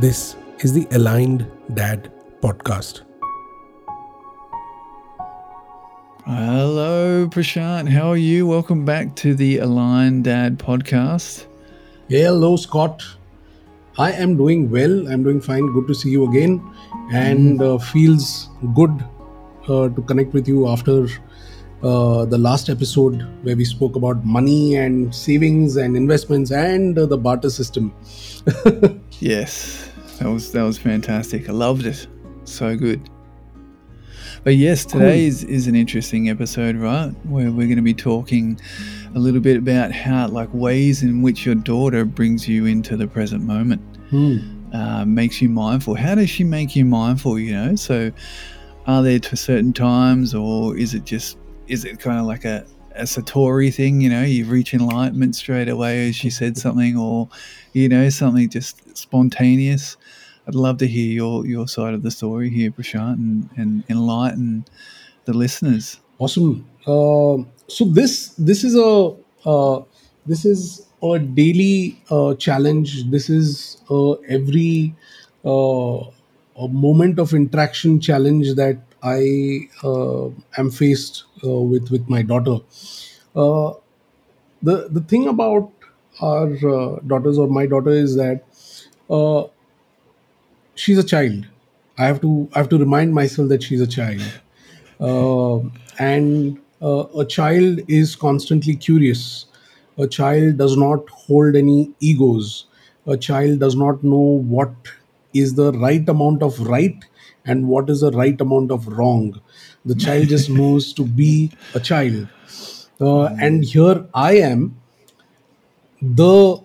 This is the Aligned Dad podcast. Hello, Prashant. How are you? Welcome back to the Aligned Dad podcast. Hello, Scott. I am doing well. I'm doing fine. Good to see you again. And uh, feels good uh, to connect with you after uh, the last episode where we spoke about money and savings and investments and uh, the barter system. Yes, that was that was fantastic. I loved it. So good. But yes, today is, is an interesting episode, right? Where we're going to be talking a little bit about how, like, ways in which your daughter brings you into the present moment, Hmm. uh, makes you mindful. How does she make you mindful? You know, so are there to certain times, or is it just is it kind of like a a satori thing? You know, you reach enlightenment straight away as she said something, or you know, something just spontaneous. I'd love to hear your your side of the story here, Prashant, and, and enlighten the listeners. Awesome. Uh, so this this is a uh, this is a daily uh, challenge. This is uh, every uh, a moment of interaction challenge that I uh, am faced uh, with with my daughter. Uh, the the thing about our uh, daughters or my daughter is that uh, she's a child. I have to I have to remind myself that she's a child uh, and uh, a child is constantly curious a child does not hold any egos a child does not know what is the right amount of right and what is the right amount of wrong. The child just knows to be a child. Uh, and here i am the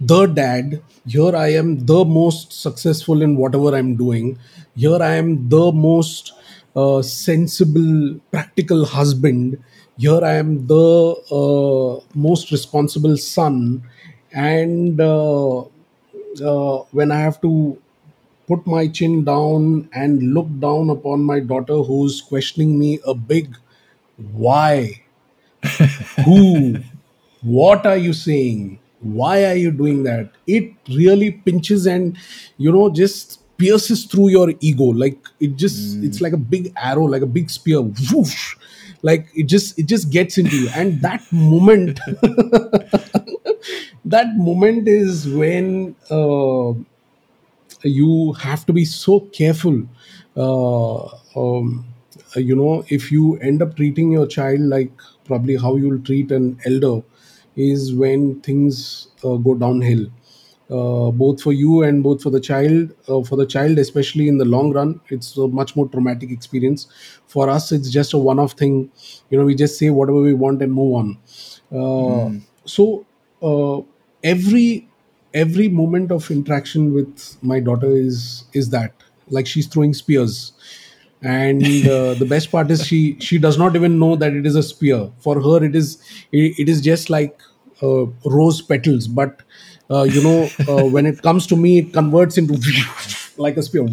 the dad. Here i am the most successful in whatever i'm doing. Here i am the most uh, sensible practical husband. Here i am the uh, most responsible son. And uh, when i have to put my chin down and look down upon my daughter who's questioning me a big why. Who? What are you saying? Why are you doing that? It really pinches and you know just pierces through your ego. Like it just it's like a big arrow like a big spear. Whoosh, like it just it just gets into you. And that moment that moment is when uh, you have to be so careful. Uh, um, you know if you end up treating your child like probably how you'll treat an elder is when things uh, go downhill. Uh, both for you and both for the child uh, for the child especially in the long run it's a much more traumatic experience. For us it's just a one-off thing. You know we just say whatever we want and move on. Uh, so uh, every every moment of interaction with my daughter is is that. Like she's throwing spears. And uh, the best part is she she does not even know that it is a spear. For her it is it, it is just like uh, rose petals. But uh, you know uh, when it comes to me it converts into like a spear.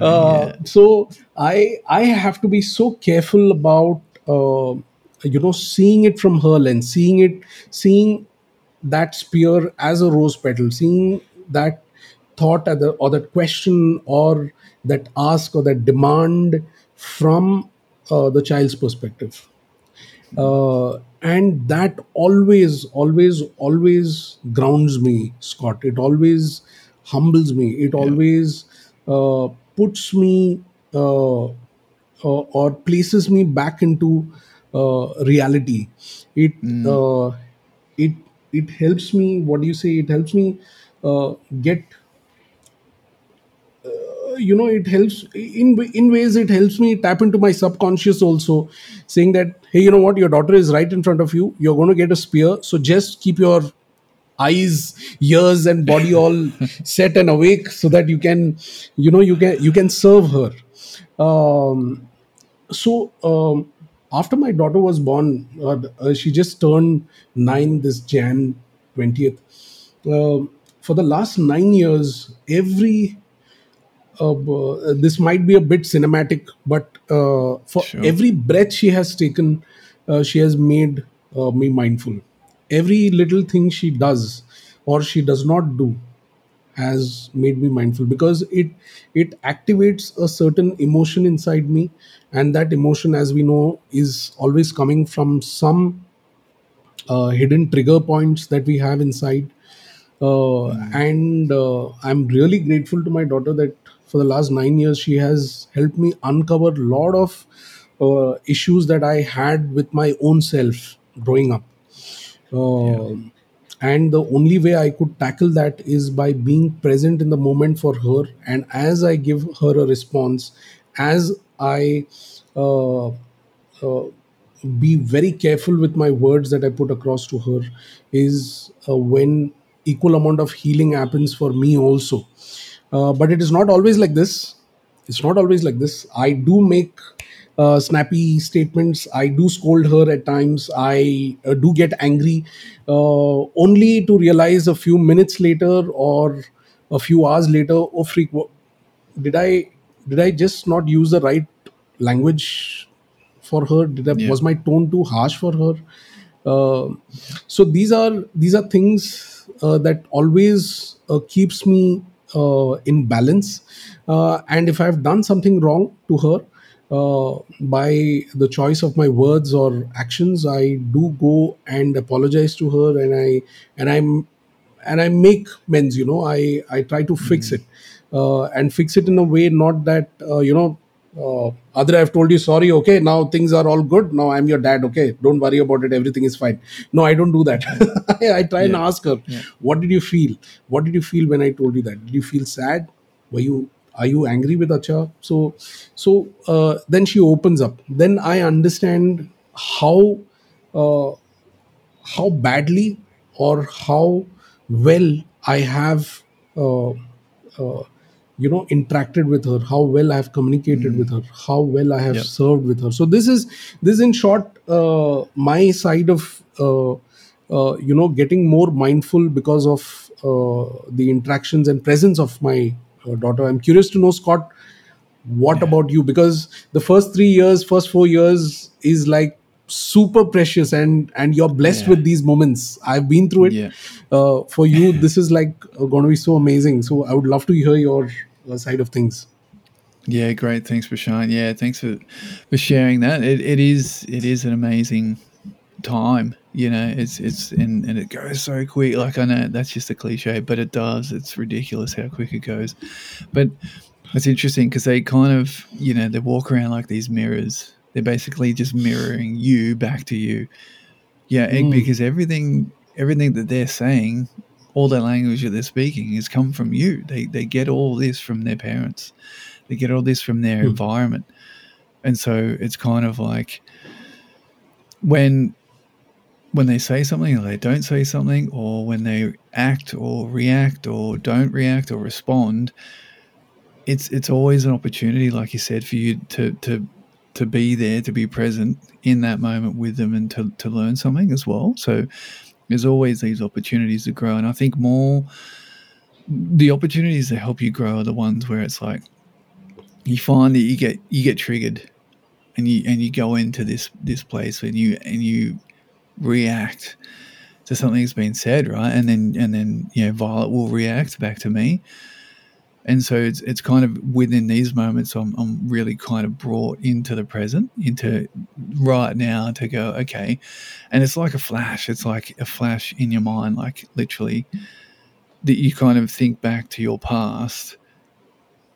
Uh, so i i have to be so careful about uh, you know seeing it from her lens seeing it seeing that spear as a rose petal, seeing that thought or, the, or that question or that ask or that demand from uh, the child's perspective. Uh, and that always, always, always grounds me, Scott. It always humbles me. It always uh, puts me uh, uh, or places me back into uh, reality. It uh, it it helps me. What do you say? It helps me uh, get. uh, You know, it helps in in ways. It helps me tap into my subconscious also, saying that hey, you know what, your daughter is right in front of you. You're going to get a spear, so just keep your eyes ears and body all set and awake so that you can you know you can you can serve her um, so um, after my daughter was born uh, uh, she just turned 9 this jan 20th um, for the last 9 years every uh, b- this might be a bit cinematic but uh, for Sure. every breath she has taken uh, she has made uh, me mindful every little thing she does or she does not do has made me mindful because it it activates a certain emotion inside me. And that emotion as we know is always coming from some uh, hidden trigger points that we have inside. Uh, and uh, i'm really grateful to my daughter that for the last nine years she has helped me uncover a lot of uh, issues that i had with my own self growing up. Yeah. And the only way I could tackle that is by being present in the moment for her. And as I give her a response, as I uh, uh, be very careful with my words that I put across to her, is uh, when equal amount of healing happens for me also. Uh, but it is not always like this. It's not always like this. I do make uh, snappy statements. I do scold her at times. I uh, do get angry, uh, only to realize a few minutes later or a few hours later, oh freak, did I did I just not use the right language for her? Did I, Yeah. was my tone too harsh for her? Uh, so these are these are things uh, that always uh, keeps me uh, in balance. Uh, and if I've done something wrong to her uh, by the choice of my words or actions, I do go and apologize to her, and I and I'm and I make amends. You know, I I try to fix it uh, and fix it in a way not that uh, you know. Uh, other I've told you sorry. Okay, now things are all good. Now I'm your dad. Okay, don't worry about it. Everything is fine. No, I don't do that. I, I try and ask her, Yeah. what did you feel? What did you feel when I told you that? Did you feel sad? Were you are you angry with Acha? So, so uh, then she opens up. Then I understand how uh, how badly or how well I have, uh, uh, you know, interacted with her, how well I have communicated with her, how well I have Yep. served with her. So this is this is in short uh, my side of uh, uh, you know getting more mindful because of uh, the interactions and presence of my daughter. I'm curious to know, Scott, what Yeah. about you because the first three years first four years is like super precious and and you're blessed Yeah. with these moments i've been through it Yeah. uh, for you this is like uh, going to be so amazing so i would love to hear your uh, side of things Yeah, great. Thanks for sharing. Yeah, thanks for for sharing that. It, it is it is an amazing time. You know, it's it's and, and it goes so quick. Like I know that's just a cliche, but it does. It's ridiculous how quick it goes. But it's interesting because they kind of you know they walk around like these mirrors. They're basically just mirroring you back to you. Yeah, Mm. because everything everything that they're saying, all the language that they're speaking, has come from you. They they get all this from their parents. They get all this from their Hmm. environment. And so it's kind of like when when they say something or they don't say something or when they act or react or don't react or respond, it's it's always an opportunity, like you said, for you to to to be there, to be present in that moment with them and to, to learn something as well. So there's always these opportunities to grow. And I think more the opportunities that help you grow are the ones where it's like you find that you get you get triggered and you and you go into this this place and you and you react to something that's been said right? And then and then you know violet will react back to me. And so it's it's kind of within these moments I'm, I'm really kind of brought into the present into right now to go okay. And it's like a flash. It's like a flash in your mind like literally that you kind of think back to your past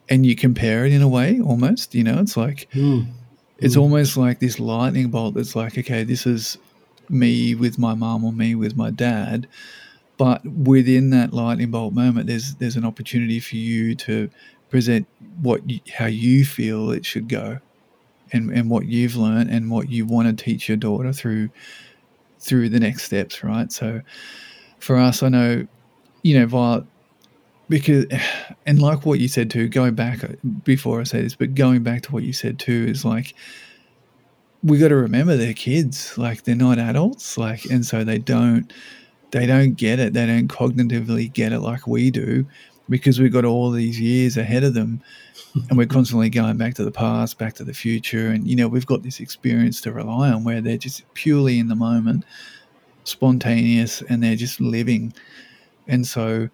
and you compare it in a way almost you know? It's like Hmm. it's Mm. almost like this lightning bolt that's like okay this is me with my mom or me with my dad but within that lightning bolt moment there's there's an opportunity for you to present what you, how you feel it should go and and what you've learned and what you want to teach your daughter through through the next steps right? So for us i know you know violet because and like what you said too going back uh, before i say this but going back to what you said too is like we got to remember they're kids like they're not adults like and so they don't they don't get it they don't cognitively get it like we do because we've got all these years ahead of them and we're constantly going back to the past back to the future and you know we've got this experience to rely on where they're just purely in the moment spontaneous and they're just living. And so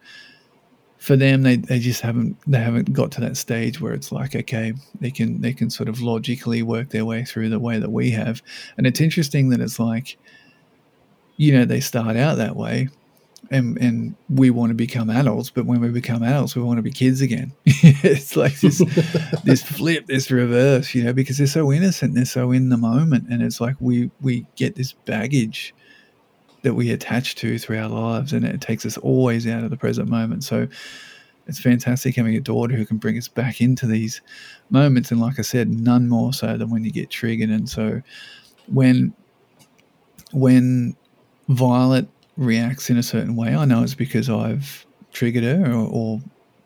for them they, they just haven't they haven't got to that stage where it's like okay they can they can sort of logically work their way through the way that we have. And it's interesting that it's like you know they start out that way and and we want to become adults but when we become adults we want to be kids again. It's like this this flip this reverse you know because they're so innocent they're so in the moment. And it's like we we get this baggage that we attach to through our lives and it takes us always out of the present moment. So it's fantastic having a daughter who can bring us back into these moments and like i said none more so than when you get triggered. And so when when violet reacts in a certain way i know it's because i've triggered her or, or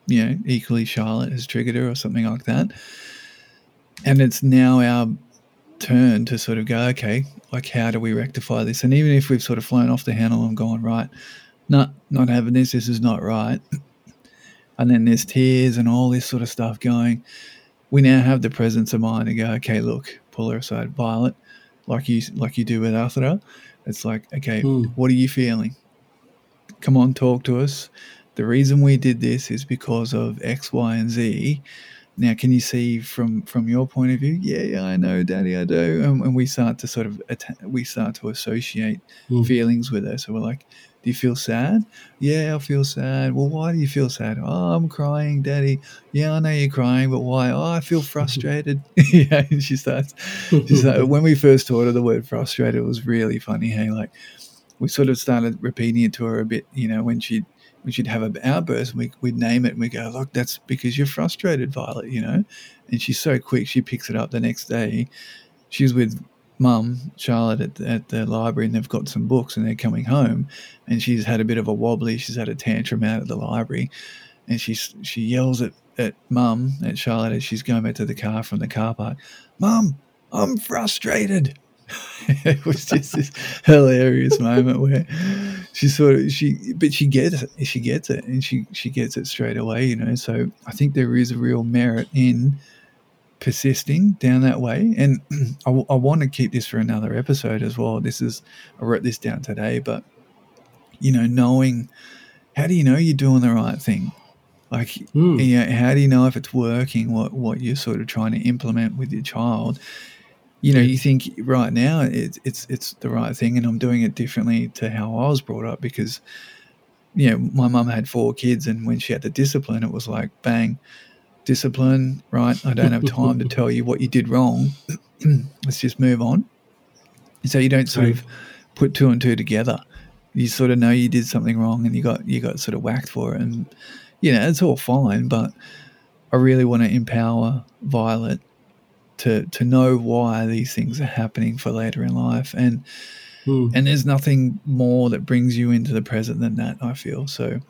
you know equally charlotte has triggered her or something like that. And it's now our turn to sort of go, okay, like how do we rectify this? And even if we've sort of flown off the handle and gone, right, not not having this, this is not right. And then there's tears and all this sort of stuff going. We now have the presence of mind to go, okay, look, pull her aside, Violet, like you like you do with Athara. It's like, okay, Hmm. what are you feeling? Come on, talk to us. The reason we did this is because of X, Y, and Z. Now, can you see from from your point of view? Yeah, yeah, I know, Daddy, I do. And, and we start to sort of atta- we start to associate Hmm. feelings with her. So we're like, "Do you feel sad? Yeah, I feel sad. Well, why do you feel sad? Oh, I'm crying, Daddy. Yeah, I know you're crying, but why? Oh, I feel frustrated. yeah, and she starts. She's like, when we first taught her the word frustrated, it was really funny. Hey, like we sort of started repeating it to her a bit. You know, when she'd when she'd have an outburst, we, we'd name it and we go, look, that's because you're frustrated, Violet, you know? And she's so quick, she picks it up the next day. She's with mum, Charlotte, at at the library, and they've got some books and they're coming home. And she's had a bit of a wobbly, she's had a tantrum out at the library. And she's, she yells at, at mum, at Charlotte, as she's going back to the car from the car park, Mum, I'm frustrated. it was just this hilarious moment where she sort of she but she gets it she gets it and she she gets it straight away you know? So i think there is a real merit in persisting down that way. And I, I want to keep this for another episode as well. This is i wrote this down today but you know knowing how do you know you're doing the right thing? Like Hmm. you know, how do you know if it's working what what you're sort of trying to implement with your child you know you think right now it's it's it's the right thing and i'm doing it differently to how i was brought up because you know my mum had four kids and when she had the discipline it was like bang discipline right? I don't have time to tell you what you did wrong. Let's just move on. So you don't sort of put two and two together. You sort of know you did something wrong and you got you got sort of whacked for it and you know it's all fine but i really want to empower violet to to know why these things are happening for later in life. And Hmm. and there's nothing more that brings you into the present than that i feel. So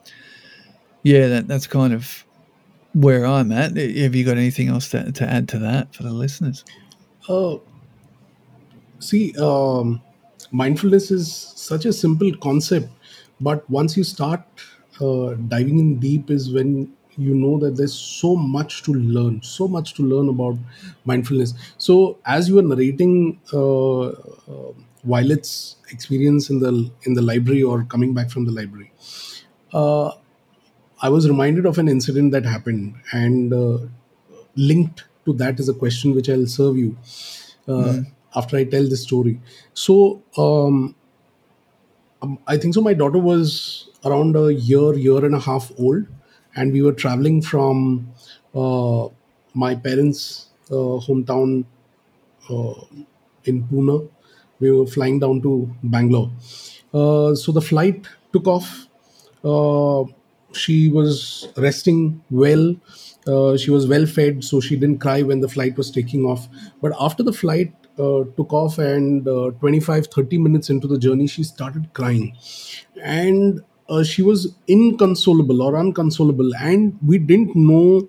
yeah that that's kind of where i'm at. Have you got anything else to, to add to that for the listeners? Uh, see, um, mindfulness is such a simple concept, but once you start uh, diving in deep, is when you know that there's so much to learn, so much to learn about mindfulness. So, as you were narrating uh, uh, Violet's experience in the in the library or coming back from the library, uh, I was reminded of an incident that happened, and uh, linked to that is a question which I'll serve you uh, after I tell this story. So, um, um, I think so. My daughter was around a year, year and a half old, and we were traveling from uh, my parents' uh, hometown uh, in Pune. We were flying down to Bangalore. Uh, so the flight took off. Uh, she was resting well. She was well fed, so she didn't cry when the flight was taking off. But after the flight uh, took off and uh, 25, 30 minutes into the journey, she started crying. And uh, she was inconsolable or unconsolable. And we didn't know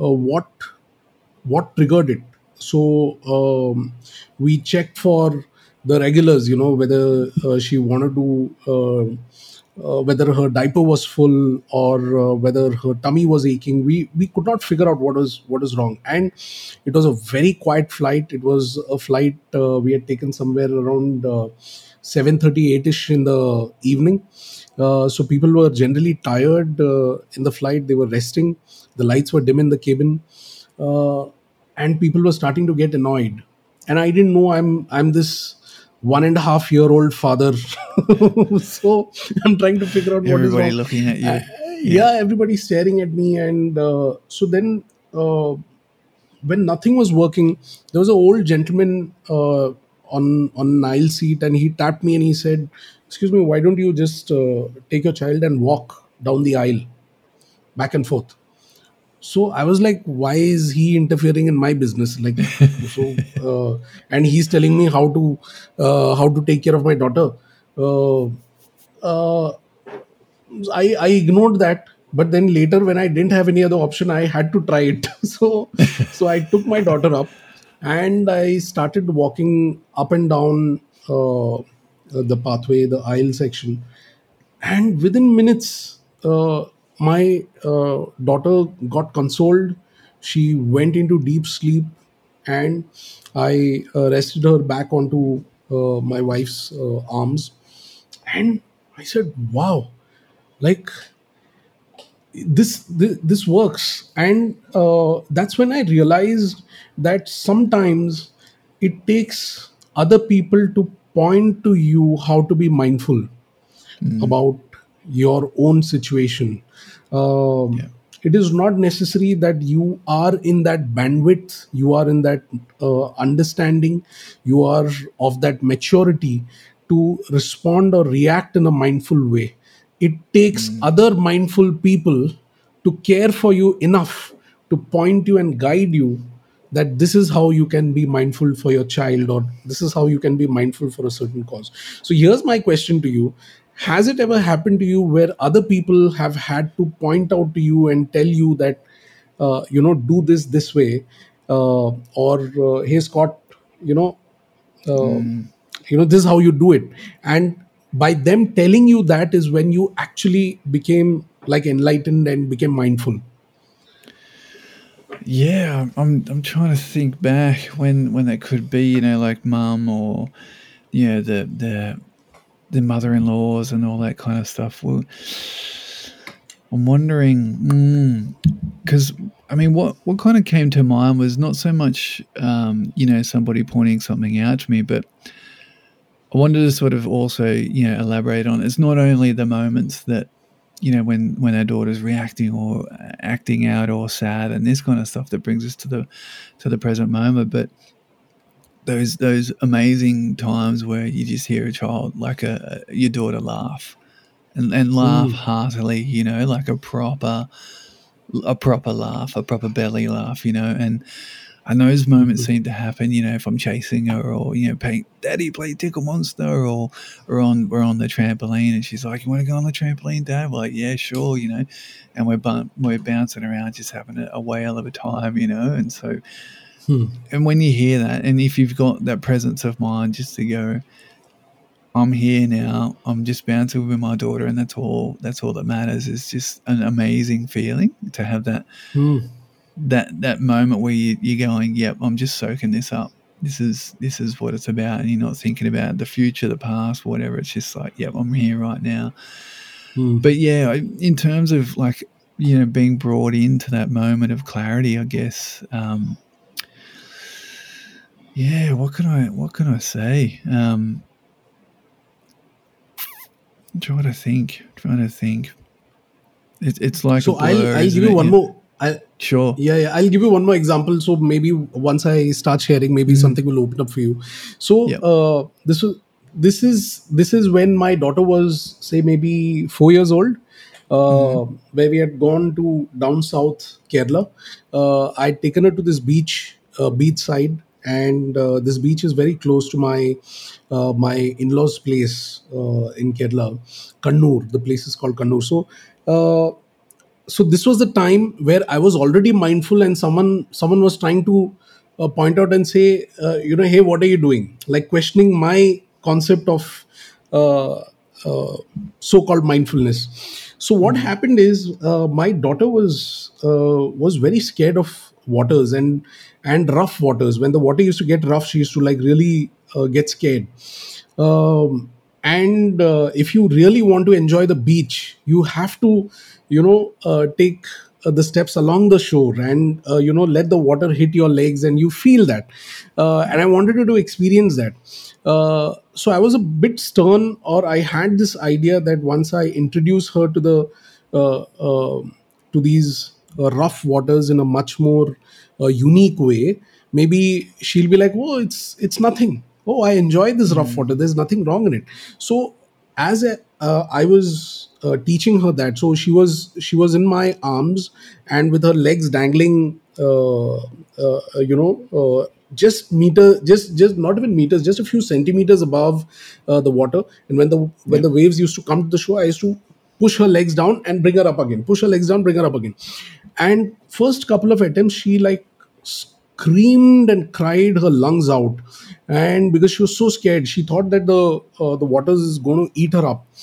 uh, what what triggered it. So um, we checked for the regulars you know whether uh, she wanted to uh, uh, whether her diaper was full or uh, whether her tummy was aching. We we could not figure out what was what was wrong. And it was a very quiet flight. It was a flight we had taken somewhere around uh, 7.38 ish in the evening. Uh, so people were generally tired uh, in the flight. They were resting. The lights were dim in the cabin. Uh, and people were starting to get annoyed. And i didn't know i'm i'm this one and a half year old father. So i'm trying to figure out what is Everybody wrong. looking at you. Uh, yeah. everybody staring at me. And uh, so then uh, when nothing was working there was an old gentleman uh, on on an aisle seat and he tapped me and he said excuse me why don't you just uh, take your child and walk down the aisle back and forth? So i was like why is he interfering in my business? Like so uh, and he's telling me how to uh, how to take care of my daughter. Uh, uh, I, I ignored that but then later when i didn't have any other option i had to try it. So so i took my daughter up and i started walking up and down uh, the pathway the aisle section. And within minutes uh, my uh, daughter got consoled. She went into deep sleep and i uh, rested her back onto uh, my wife's uh, arms. And i said wow. Like this this, this works and uh, that's when i realized that sometimes it takes other people to point to you how to be mindful about your own situation. Um, Yeah. It is not necessary that you are in that bandwidth, you are in that uh, understanding, you are of that maturity to respond or react in a mindful way. It takes other mindful people to care for you enough to point you and guide you that this is how you can be mindful for your child or this is how you can be mindful for a certain cause. So here's my question to you. Has it ever happened to you where other people have had to point out to you and tell you that uh, you know do this this way uh, or uh, hey scott you know uh, you know this is how you do it? And by them telling you that is when you actually became like enlightened and became mindful Yeah, I'm, I'm trying to think back when when that could be, you know, like mum or you know the the the mother-in-laws and all that kind of stuff. Well, I'm wondering because I mean, what what kind of came to mind was not so much um, you know somebody pointing something out to me, but I wanted to sort of also you know elaborate on. It's not only the moments that you know when when our daughter's reacting or acting out or sad and this kind of stuff that brings us to the to the present moment, but those those amazing times where you just hear a child like a, a your daughter laugh and, and laugh Mm. heartily, you know, like a proper a proper laugh, a proper belly laugh, you know, and and those moments seem to happen, you know, if I'm chasing her or, you know, playing Daddy play Tickle Monster or or on we're on the trampoline and she's like, You wanna go on the trampoline, Dad? We're like, Yeah, sure, you know. And we're bun- we're bouncing around just having a, a whale of a time, you know, and so Hmm. and when you hear that, and if you've got that presence of mind just to go, I'm here now, I'm just bouncing with my daughter, and that's all. That's all that matters. It's just an amazing feeling to have that Hmm. That that moment where you, you're going, "Yep, I'm just soaking this up. This is this is what it's about," and you're not thinking about the future, the past, whatever. It's just like, "Yep, I'm here right now." Hmm. But yeah, in terms of like you know being brought into that moment of clarity, I guess. Um, yeah, what can I what can I say? Um, I'm trying to think. trying to think. It, it's like so a blur, I'll, I'll give you one more I, Sure. yeah, yeah. I'll give you one more example. So maybe once i start sharing maybe something will open up for you. So Yep. uh, this was this is this is when my daughter was say maybe four years old uh, where we had gone to down south kerala. Uh, i'd taken her to this beach uh, beach side. And uh, this beach is very close to my uh, my in-laws place uh, in kerala kannur. The place is called kannur. So uh, so this was the time where i was already mindful and someone someone was trying to uh, point out and say uh, you know hey what are you doing like questioning my concept of uh, uh, so-called mindfulness so what happened is uh, my daughter was uh, was very scared of waters and and rough waters. When the water used to get rough, she used to like really uh, get scared. Um, and uh, if you really want to enjoy the beach, you have to, you know, uh, take uh, the steps along the shore and uh, you know let the water hit your legs and you feel that. Uh, and i wanted her to experience that. So i was a bit stern or i had this idea that once i introduce her to the to these rough waters in a much more unique way maybe she'll be like oh it's it's nothing oh i enjoy this rough water there's nothing wrong in it so as a, uh, I was uh, teaching her that, so she was she was in my arms and with her legs dangling, uh, uh, uh, you know, uh, just meter, just just not even meters, just a few centimeters above uh, the water. And when the when the waves used to come to the shore, I used to push her legs down and bring her up again. Push her legs down, bring her up again. And first couple of attempts, she like screamed and cried her lungs out and because she was so scared she thought that the uh, the waters is going to eat her up.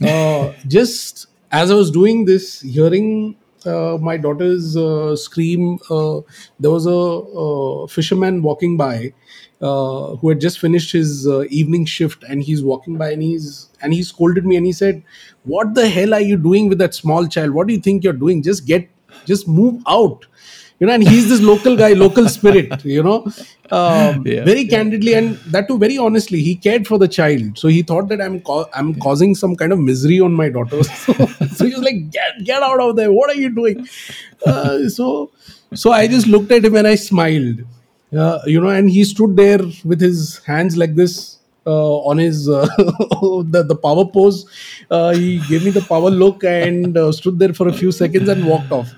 Uh, just as i was doing this hearing uh, my daughter's uh, scream uh, there was a fisherman walking by uh, who had just finished his uh, evening shift and he's walking by and he's and he scolded me and he said what the hell are you doing with that small child? What do you think you're doing? Just get just move out you know and he's this local guy local spirit you know? Um, Yeah, very yeah. candidly and that too very honestly he cared for the child. So he thought that i'm ca- i'm causing some kind of misery on my daughter. So, so he was like get, get out of there. What are you doing? Uh, so so i just looked at him and i smiled. Uh, you know and he stood there with his hands like this uh, on his uh, the, the power pose. Uh, he gave me the power look and uh, stood there for a few seconds and walked off.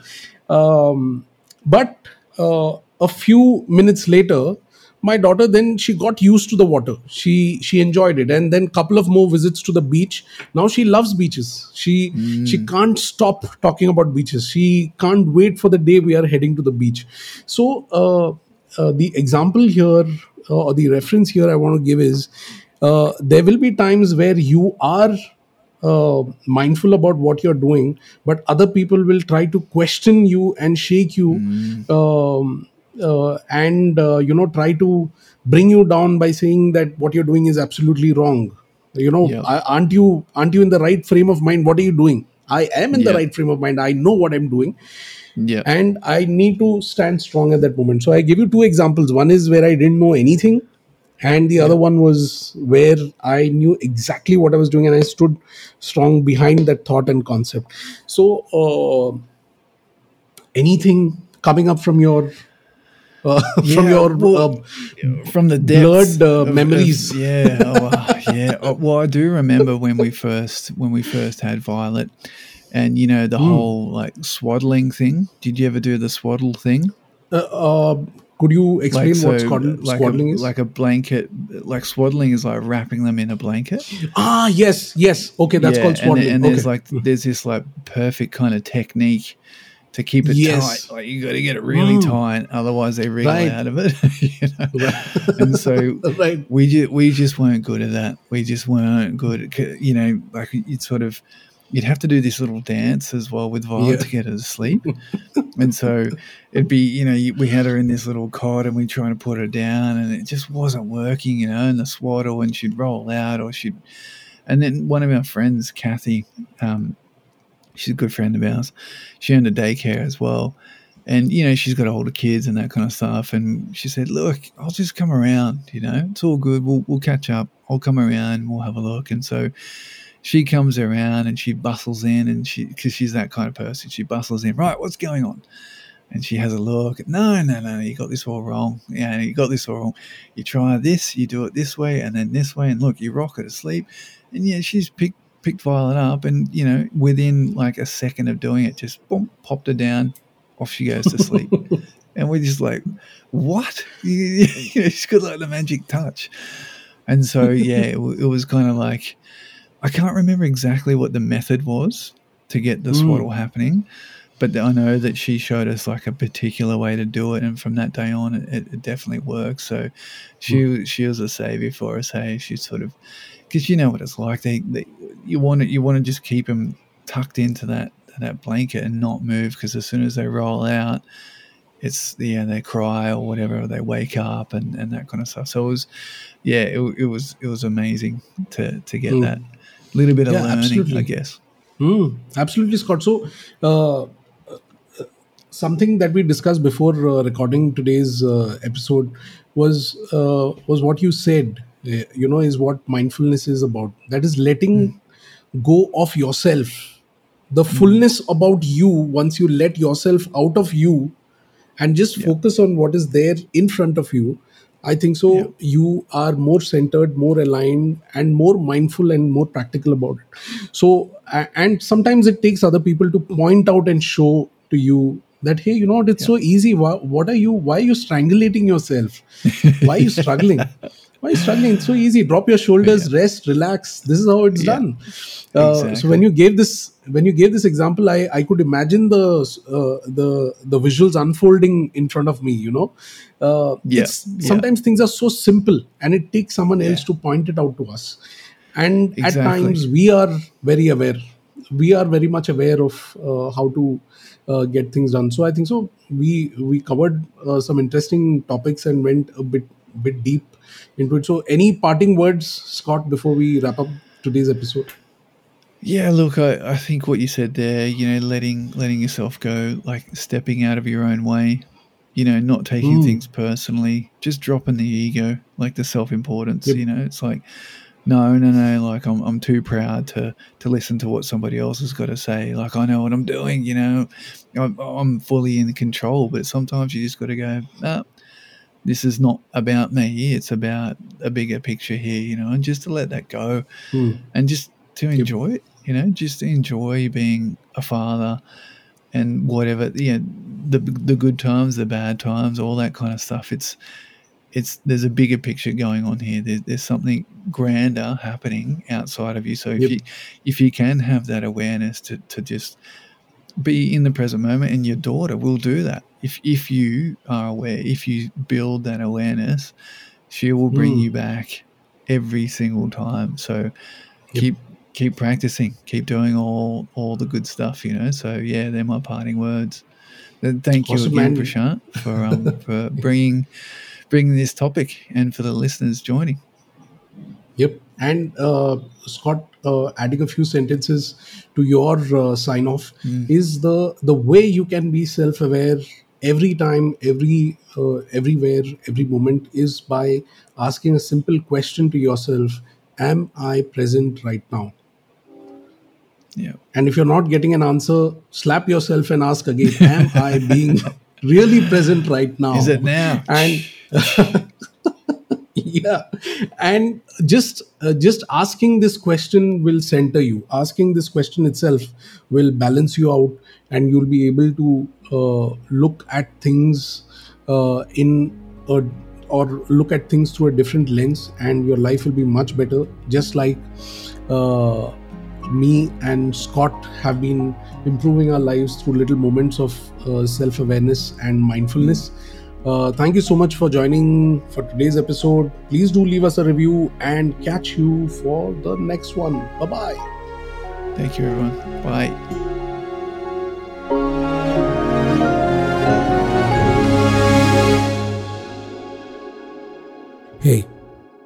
Um, but uh, a few minutes later my daughter then she got used to the water. She she enjoyed it. And then couple of more visits to the beach. Now she loves beaches. She she can't stop talking about beaches. She can't wait for the day we are heading to the beach. So uh, uh, the example here uh, or the reference here i want to give is uh, there will be times where you are uh, mindful about what you're doing, but other people will try to question you and shake you, um, uh, and uh, you know try to bring you down by saying that what you're doing is absolutely wrong. You know, Yep. "A- aren't you aren't you in the right frame of mind? What are you doing? I am in the right frame of mind. I know what I'm doing Yeah. and I need to stand strong at that moment. So I give you two examples. One is where I didn't know anything, and the other one was where I knew exactly what I was doing and I stood strong behind that thought and concept. So, uh, anything coming up from your uh, from Yeah, your well, uh, from the depths blurred, uh, of- of- memories. yeah, oh, yeah. Oh, well, I do remember when we first when we first had Violet, and you know the Hmm. whole like swaddling thing. Did you ever do the swaddle thing? uh, uh, could you explain what squaddle, like swaddling a, is? like a blanket, like swaddling is like wrapping them in a blanket. ah, yes, yes. Okay, that's Yeah, called swaddling. and there's okay. like there's this like perfect kind of technique to keep it Yes. tight. Like you got to get it really Mm. tight, otherwise they wriggle Right. out of it. you know? and so right. we just we just weren't good at that. We just weren't good. At, you know, like you'd sort of you'd have to do this little dance as well with Violet Yeah. to get her to sleep. and so it'd be you know we had her in this little cot and we trying to put her down and it just wasn't working. You know, and the swaddle and she'd roll out or she'd. And then one of our friends, Kathy, um, she's a good friend of ours. She owned a daycare as well. And, you know, she's got older kids and that kind of stuff. And she said, Look, I'll just come around, you know, it's all good. We'll, we'll catch up. I'll come around. We'll have a look. And so she comes around and she bustles in and she, because she's that kind of person, she bustles in, Right, what's going on? And she has a look. No, no, no, you got this all wrong. Yeah, you got this all wrong. You try this, you do it this way, and then this way, and look, you rock her to sleep. And yeah, she's picked picked Violet up, and you know, within like a second of doing it, just boom, popped her down, off she goes to sleep. and we're just like, what? You know, she's got like the magic touch. And so yeah, it, it was kind of like I can't remember exactly what the method was to get the Mm. swaddle happening, but I know that she showed us like a particular way to do it, and from that day on, it, it definitely worked. So she she was a savior for us. Hey, she sort of because you know what it's like. They, they you want to you want to just keep them tucked into that that blanket and not move because as soon as they roll out, it's yeah they cry or whatever or they wake up and, and that kind of stuff so it was yeah it, it was it was amazing to to get Mm. that little bit of Yeah, learning absolutely. i guess Mm, absolutely, Scott. So, uh, uh, something that we discussed before uh, recording today's uh, episode was uh, was what you said. uh, You know, is what mindfulness is about. That is letting go of yourself, the fullness about you. Once you let yourself out of you, and just Yeah. focus on what is there in front of you. I think so Yeah. you are more centered more aligned and more mindful and more practical about it. So and sometimes it takes other people to point out and show to you that hey you know what? It's so easy. Why, what are you why are you strangulating yourself? Why are you struggling why are you struggling? It's so easy. Drop your shoulders rest relax. This is how it's Yeah. done. Uh, so when you gave this when you gave this example i i could imagine the uh, the the visuals unfolding in front of me you know? Uh, Yeah, it's yeah. sometimes things are so simple and it takes someone else to point it out to us. And at times we are very aware. We are very much aware of uh, how to uh, get things done. So i think so. We we covered uh, some interesting topics and went a bit bit deep into it so any parting words scott before we wrap up today's episode Yeah, look, I, I think what you said there, you know, letting letting yourself go, like stepping out of your own way, you know, not taking Mm. things personally, just dropping the ego, like the self importance. Yep. You know, it's like, no, no, no, like I'm I'm too proud to to listen to what somebody else has got to say. Like I know what I'm doing. You know, I'm, I'm fully in control. But sometimes you just got to go. Nah, this is not about me. It's about a bigger picture here. You know, and just to let that go Hmm. and just to enjoy it, you know, just to enjoy being a father and whatever, you know, the the good times, the bad times, all that kind of stuff. It's it's there's a bigger picture going on here. There's, there's something grander happening outside of you. So if Yep. you if you can have that awareness to to just be in the present moment, and your daughter will do that. If if you are aware, if you build that awareness, she will bring Mm. you back every single time. So Yep. keep keep practicing, keep doing all all the good stuff. You know. So yeah, they're my parting words. Then Thank you again, man. Prashant, for um, for bringing bringing this topic and for the listeners joining. Yep. And uh, Scott, uh, adding a few sentences to your uh, sign off is the the way you can be self aware every time, every uh, everywhere, every moment is by asking a simple question to yourself: Am I present right now? Yeah. And if you're not getting an answer, slap yourself and ask again: Am I being really present right now? Is it now? And yeah. And just uh, just asking this question will center you. Asking this question itself will balance you out and you'll be able to uh, look at things uh, in a, or look at things through a different lens and your life will be much better. Just like uh, me and Scott have been improving our lives through little moments of uh, self awareness and mindfulness. Uh, thank you so much for joining for today's episode. Please do leave us a review and catch you for the next one. Bye bye. Thank you, everyone. Bye. Hey,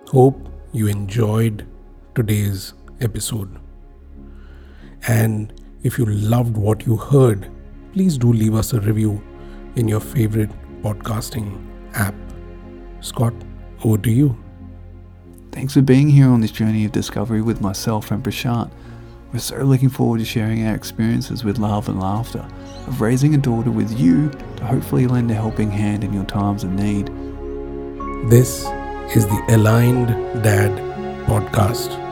hope you enjoyed today's episode. And if you loved what you heard, please do leave us a review in your favorite podcasting app. Scott, over to you. Thanks for being here on this journey of discovery with myself and Prashant. We're so looking forward to sharing our experiences with love and laughter, of raising a daughter with you to hopefully lend a helping hand in your times of need. This is the Aligned Dad podcast.